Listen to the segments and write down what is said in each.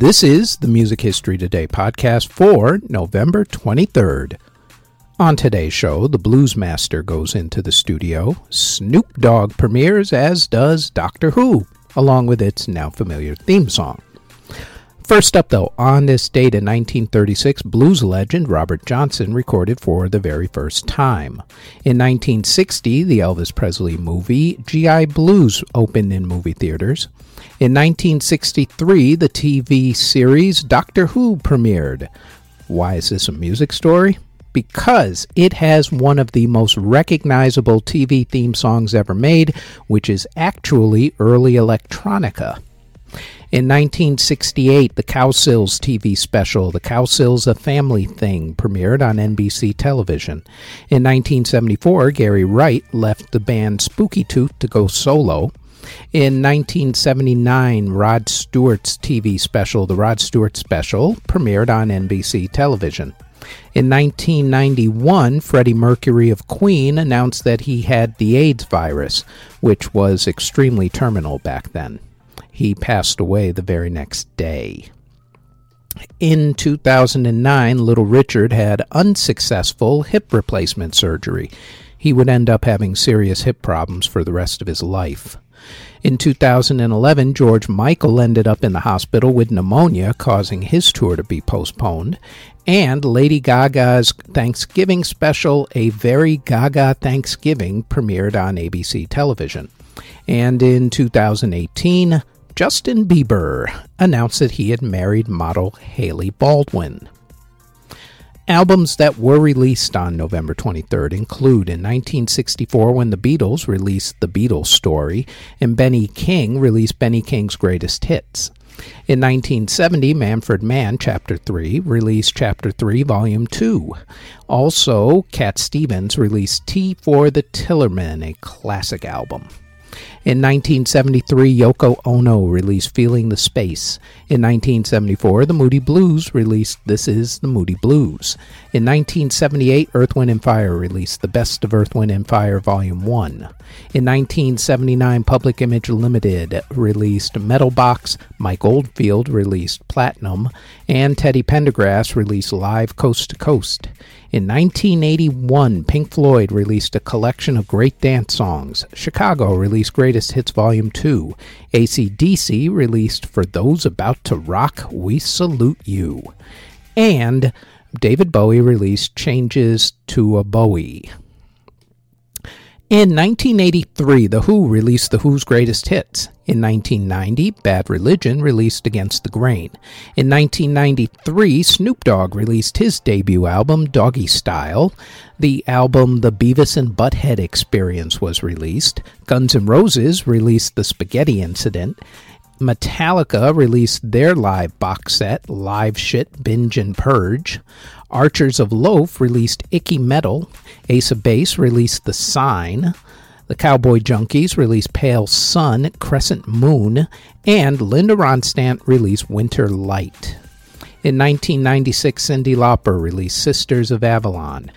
This is the Music History Today podcast for November 23rd. On today's show, the Blues Master goes into the studio, Snoop Dogg premieres, as does Doctor Who, along with its now familiar theme song. First up, though, on this date in 1936, blues legend Robert Johnson recorded for the very first time. In 1960, the Elvis Presley movie G.I. Blues opened in movie theaters. In 1963, the TV series Doctor Who premiered. Why is this a music story? Because it has one of the most recognizable TV theme songs ever made, which is actually early electronica. In 1968, the Cowsills TV special, The Cowsills A Family Thing, premiered on NBC television. In 1974, Gary Wright left the band Spooky Tooth to go solo. In 1979, Rod Stewart's TV special, The Rod Stewart Special, premiered on NBC television. In 1991, Freddie Mercury of Queen announced that he had the AIDS virus, which was extremely terminal back then. He passed away the very next day. In 2009, Little Richard had unsuccessful hip replacement surgery. He would end up having serious hip problems for the rest of his life. In 2011, George Michael ended up in the hospital with pneumonia, causing his tour to be postponed. And Lady Gaga's Thanksgiving special, A Very Gaga Thanksgiving, premiered on ABC television. And in 2018, Justin Bieber announced that he had married model Hailey Baldwin. Albums that were released on November 23rd include in 1964 when the Beatles released The Beatles Story and Benny King released Benny King's Greatest Hits. In 1970, Manfred Mann, Chapter 3, released Chapter 3, Volume 2. Also, Cat Stevens released Tea for the Tillerman, a classic album. In 1973, Yoko Ono released Feeling the Space. In 1974, the Moody Blues released This Is the Moody Blues. In 1978, Earth, Wind, and Fire released The Best of Earth, Wind, and Fire Volume 1. In 1979, Public Image Limited released Metal Box, Mike Oldfield released Platinum, and Teddy Pendergrass released Live Coast to Coast. In 1981, Pink Floyd released a collection of great dance songs. Chicago released Greatest Hits Volume 2. ACDC released For Those About to Rock, We Salute You. And David Bowie released Changes to a Bowie. In 1983, The Who released The Who's Greatest Hits. In 1990, Bad Religion released Against the Grain. In 1993, Snoop Dogg released his debut album, Doggy Style. The album The Beavis and Butthead Experience was released. Guns N' Roses released The Spaghetti Incident. Metallica released their live box set, Live Shit, Binge and Purge. Archers of Loaf released Icky Mettle. Ace of Base released The Sign. The Cowboy Junkies released Pale Sun, Crescent Moon. And Linda Ronstadt released Winter Light. In 1996, Cyndi Lauper released Sisters of Avalon.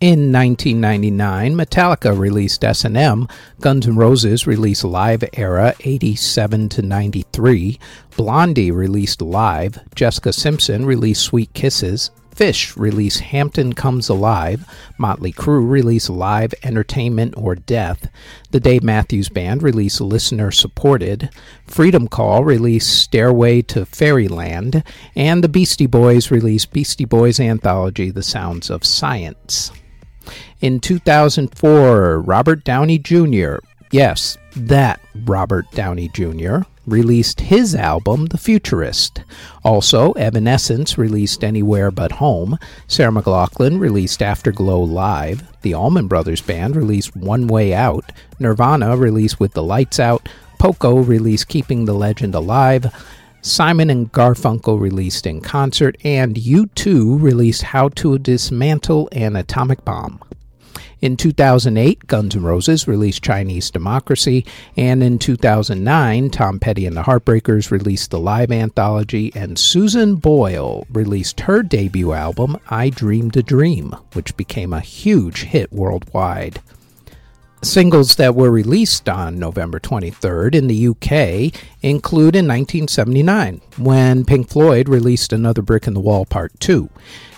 In 1999, Metallica released S&M, Guns N' Roses released Live Era 87 to 93, Blondie released Live, Jessica Simpson released Sweet Kisses, Phish release Hampton Comes Alive, Motley Crue release Live Entertainment or Death, the Dave Matthews Band released Listener Supported, Freedom Call released Stairway to Fairyland, and the Beastie Boys released Beastie Boys Anthology The Sounds of Science. In 2004, Robert Downey Jr., yes, that Robert Downey Jr., released his album, The Futurist. Also, Evanescence released Anywhere But Home. Sarah McLachlan released Afterglow Live. The Allman Brothers Band released One Way Out. Nirvana released With the Lights Out. Poco released Keeping the Legend Alive. Simon and Garfunkel released in concert, and U2 released How to Dismantle an Atomic Bomb. In 2008, Guns N' Roses released Chinese Democracy, and in 2009, Tom Petty and the Heartbreakers released the live anthology, and Susan Boyle released her debut album, I Dreamed a Dream, which became a huge hit worldwide. Singles that were released on November 23rd in the UK include in 1979 when Pink Floyd released Another Brick in the Wall Part 2.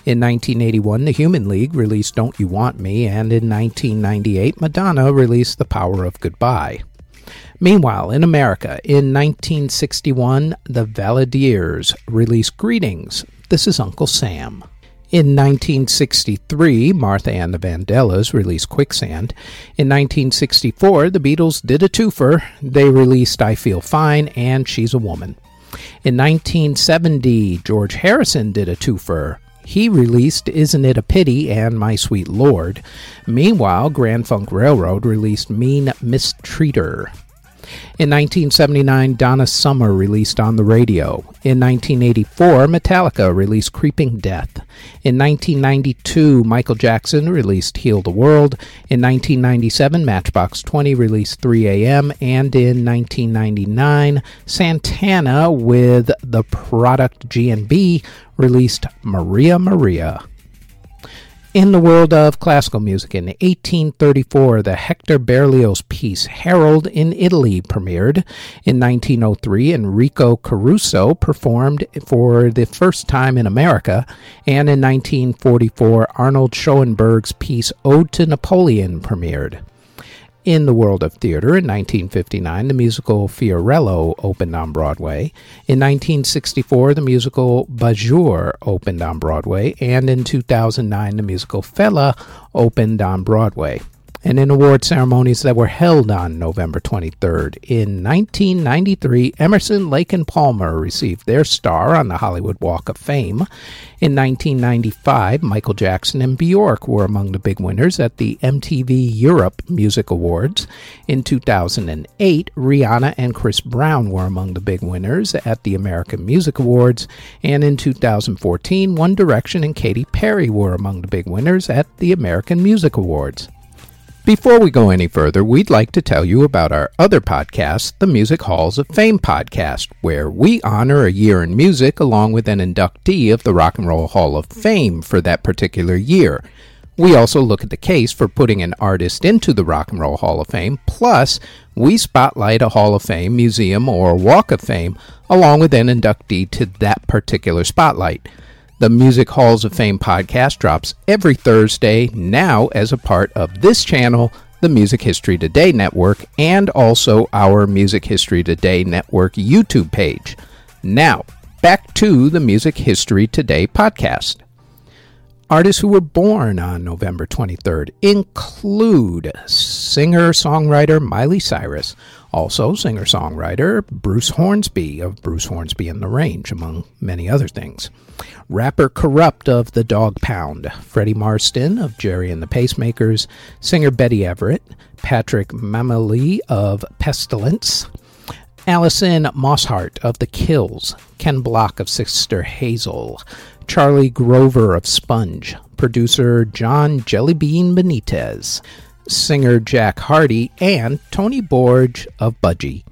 In 1981, the Human League released Don't You Want Me, and in 1998, Madonna released The Power of Goodbye. Meanwhile, in America, in 1961, the Valadiers released Greetings. This is Uncle Sam. In 1963, Martha and the Vandellas released Quicksand. In 1964, the Beatles did a twofer. They released I Feel Fine and She's a Woman. In 1970, George Harrison did a twofer. He released Isn't It a Pity and My Sweet Lord. Meanwhile, Grand Funk Railroad released Mean Mistreater. In 1979, Donna Summer released On the Radio. In 1984, Metallica released Creeping Death. In 1992, Michael Jackson released Heal the World. In 1997, Matchbox 20 released 3 AM. And in 1999, Santana with the Product G&B released Maria Maria. In the world of classical music, in 1834, the Hector Berlioz piece Harold in Italy premiered. In 1903, Enrico Caruso performed for the first time in America. And in 1944, Arnold Schoenberg's piece Ode to Napoleon premiered. In the world of theater, in 1959, the musical Fiorello opened on Broadway. In 1964, the musical Bajour opened on Broadway. And in 2009, the musical Fela opened on Broadway and in award ceremonies that were held on November 23rd. In 1993, Emerson, Lake, and Palmer received their star on the Hollywood Walk of Fame. In 1995, Michael Jackson and Bjork were among the big winners at the MTV Europe Music Awards. In 2008, Rihanna and Chris Brown were among the big winners at the American Music Awards. And in 2014, One Direction and Katy Perry were among the big winners at the American Music Awards. Before we go any further, we'd like to tell you about our other podcast, the Music Halls of Fame podcast, where we honor a year in music along with an inductee of the Rock and Roll Hall of Fame for that particular year. We also look at the case for putting an artist into the Rock and Roll Hall of Fame, plus, we spotlight a Hall of Fame, museum, or Walk of Fame along with an inductee to that particular spotlight. The Music Halls of Fame podcast drops every Thursday now as a part of this channel, the Music History Today Network, and also our Music History Today Network YouTube page. Now, back to the Music History Today podcast. Artists who were born on November 23rd include singer songwriter Miley Cyrus, also singer songwriter Bruce Hornsby of Bruce Hornsby and the Range, among many other things. Rapper Kurupt of the Dog Pound, Freddie Marsden of Gerry and the Pacemakers, singer Betty Everett, Patrick Mameli of Pestilence, Alison Mosshart of The Kills, Ken Block of Sister Hazel, Charlie Grover of Sponge, producer John Jellybean Benitez, singer Jack Hardy, and Tony Bourge of Budgie.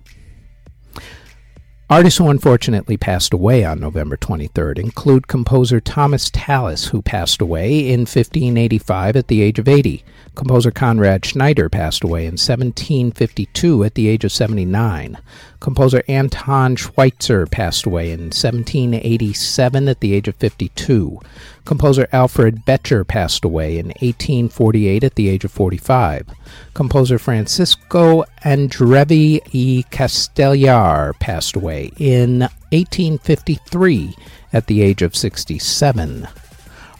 Artists who unfortunately passed away on November 23rd include composer Thomas Tallis, who passed away in 1585 at the age of 80. Composer Conrad Schneider passed away in 1752 at the age of 79. Composer Anton Schweitzer passed away in 1787 at the age of 52. Composer Alfred Becher passed away in 1848 at the age of 45. Composer Francisco Andrevi y Castellar passed away in 1853 at the age of 67.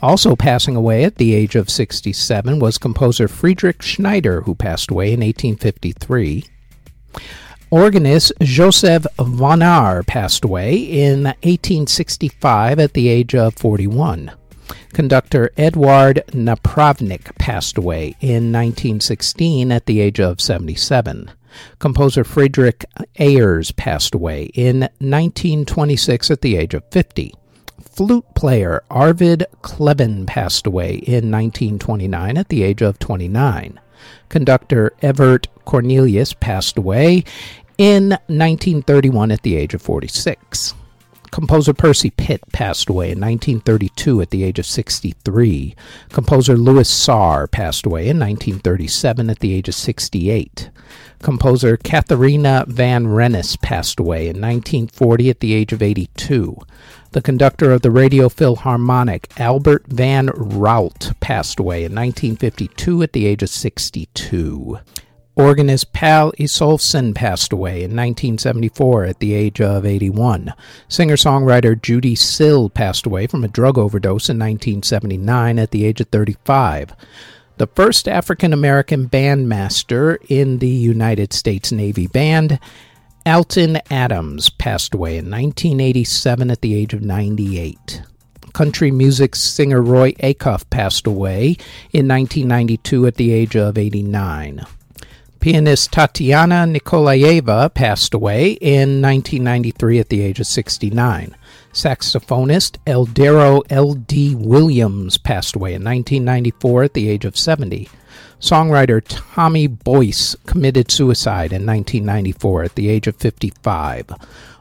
Also passing away at the age of 67 was composer Friedrich Schneider, who passed away in 1853. Organist Joseph Vonar passed away in 1865 at the age of 41. Conductor Eduard Napravnik passed away in 1916 at the age of 77. Composer Friedrich Ayers passed away in 1926 at the age of 50. Flute player Arvid Kleven passed away in 1929 at the age of 29. Conductor Evert Cornelius passed away in 1931 at the age of 46. Composer Percy Pitt passed away in 1932 at the age of 63. Composer Louis Saar passed away in 1937 at the age of 68. Composer Catharina van Rennes passed away in 1940 at the age of 82. The conductor of the Radio Philharmonic, Albert van Raalte, passed away in 1952 at the age of 62. Organist Páll Ísólfsson passed away in 1974 at the age of 81. Singer songwriter Judee Sill passed away from a drug overdose in 1979 at the age of 35. The first African American bandmaster in the United States Navy Band, Alton Adams, passed away in 1987 at the age of 98 country music singer Roy Acuff passed away in 1992 at the age of 89. Pianist Tatiana Nikolaeva passed away in 1993 at the age of 69. Saxophonist Eldero L.D. Williams passed away in 1994 at the age of 70. Songwriter Tommy Boyce committed suicide in 1994 at the age of 55.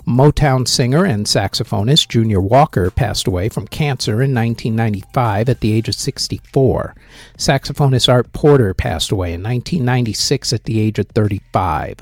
Motown singer and saxophonist Junior Walker passed away from cancer in 1995 at the age of 64. Saxophonist Art Porter passed away in 1996 at the age of 35.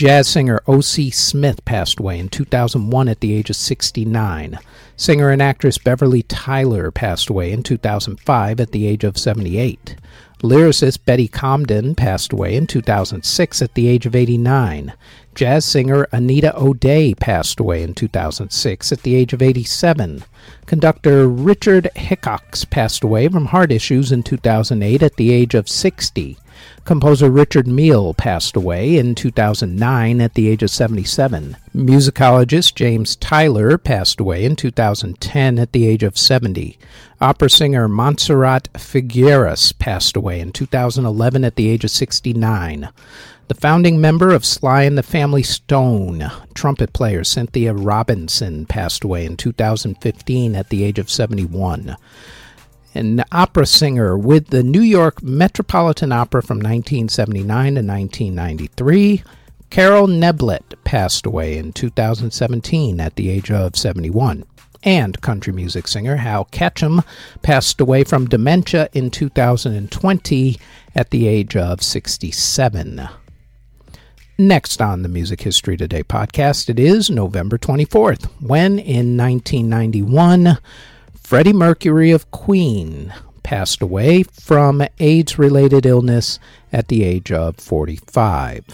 Jazz singer O.C. Smith passed away in 2001 at the age of 69. Singer and actress Beverly Tyler passed away in 2005 at the age of 78. Lyricist Betty Comden passed away in 2006 at the age of 89. Jazz singer Anita O'Day passed away in 2006 at the age of 87. Conductor Richard Hickox passed away from heart issues in 2008 at the age of 60. Composer Richard Mille passed away in 2009 at the age of 77. Musicologist James Tyler passed away in 2010 at the age of 70. Opera singer Montserrat Figueras passed away in 2011 at the age of 69. The founding member of Sly and the Family Stone, trumpet player Cynthia Robinson, passed away in 2015 at the age of 71 an opera singer with the New York Metropolitan Opera from 1979 to 1993. Carol Neblett passed away in 2017 at the age of 71. And country music singer Hal Ketchum passed away from dementia in 2020 at the age of 67. Next on the Music History Today podcast, it is November 24th, when in 1991, Freddie Mercury of Queen passed away from AIDS related illness at the age of 45.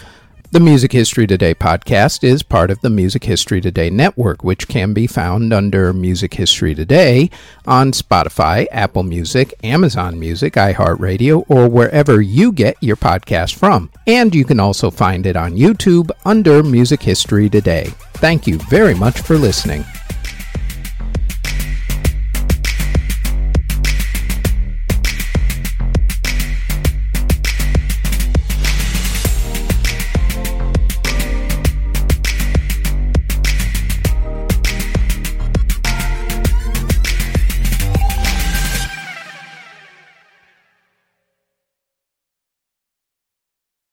The Music History Today podcast is part of the Music History Today network, which can be found under Music History Today on Spotify, Apple Music, Amazon Music, iHeartRadio, or wherever you get your podcast from. And you can also find it on YouTube under Music History Today. Thank you very much for listening.